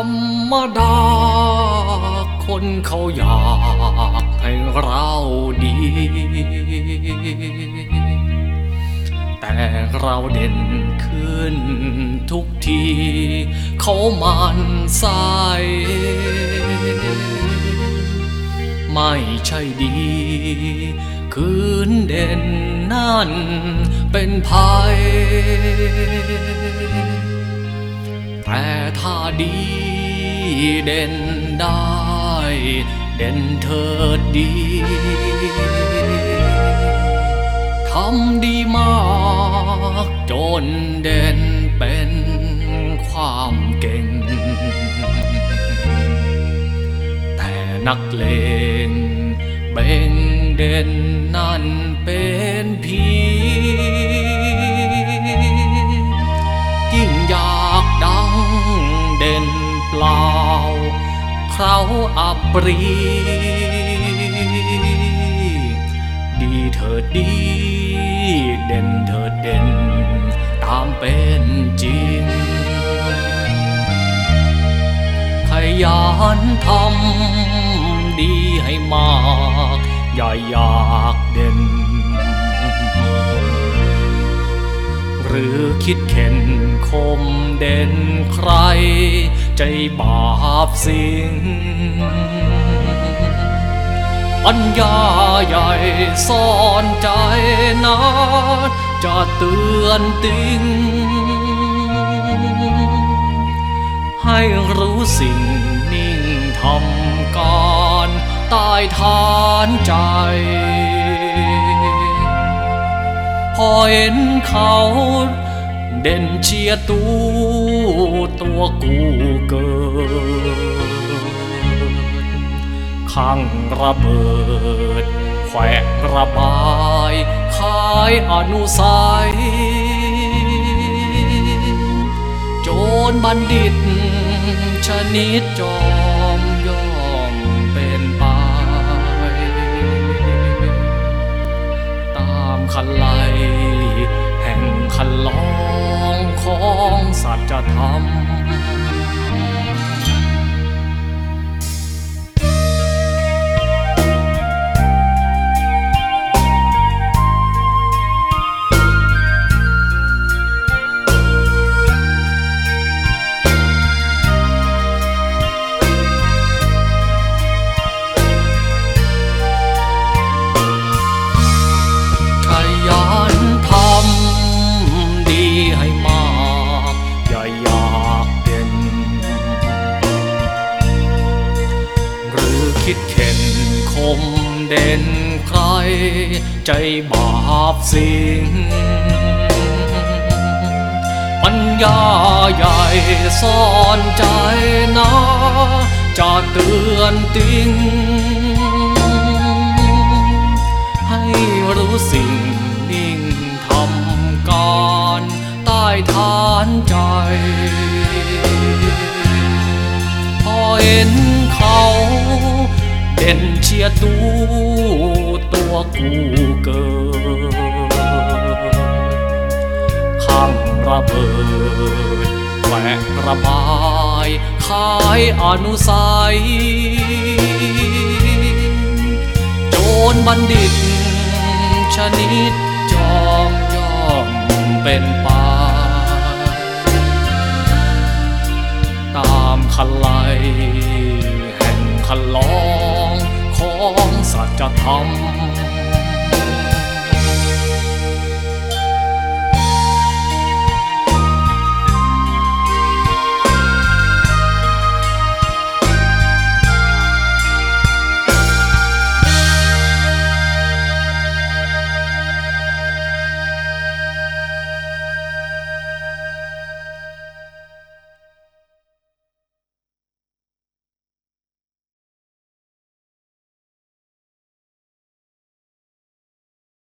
รรมดา คนเขาอยากให้เราดี แต่เราเด่นขึ้นทุกที เขามันใสไม่ใช่ดี คืนเด่นนั่นเป็นภัย แต่ถ้าดีเด่นได้ เด่นเถิดดีทำดีมาก จนเด่นเป็นความเก่ง แต่นักเลงเบ่งเด่นนั่นเป็นผีย อับปรี ดีเถิดดี เด่นเถิดเด่น ตามเป็นจริง ขยันทำดีให้มาก อย่าอยากเด่น หรือคิดเข็น มเด่นใคร ใจบาปสิ่งปัญญาใหญ่ซ่อนใจนะจะเตือนติง ให้รู้สิ่งนิ่งทำการใต้ฐานใจ พอเห็นเขา เด่นเชียตูตัวกูเกิดข้างระเบิด แขวกระบายขายอนุสัย โจรบัณฑิตชนิดจอ สัจธรรม มเด่นใคร ใจบาปสิงปัญญาใหญ่ซ่อนใจนะจะเตือนติง ให้รู้สิ่ง เด่นเชียร์ตูตัวกูเกิดข้างระเบิดแหวกระบายขายอนุสัย โจรบัณฑิต ชนิดจอมย่อมเป็นไปตามคันไลแห่งคันลอ 감 사.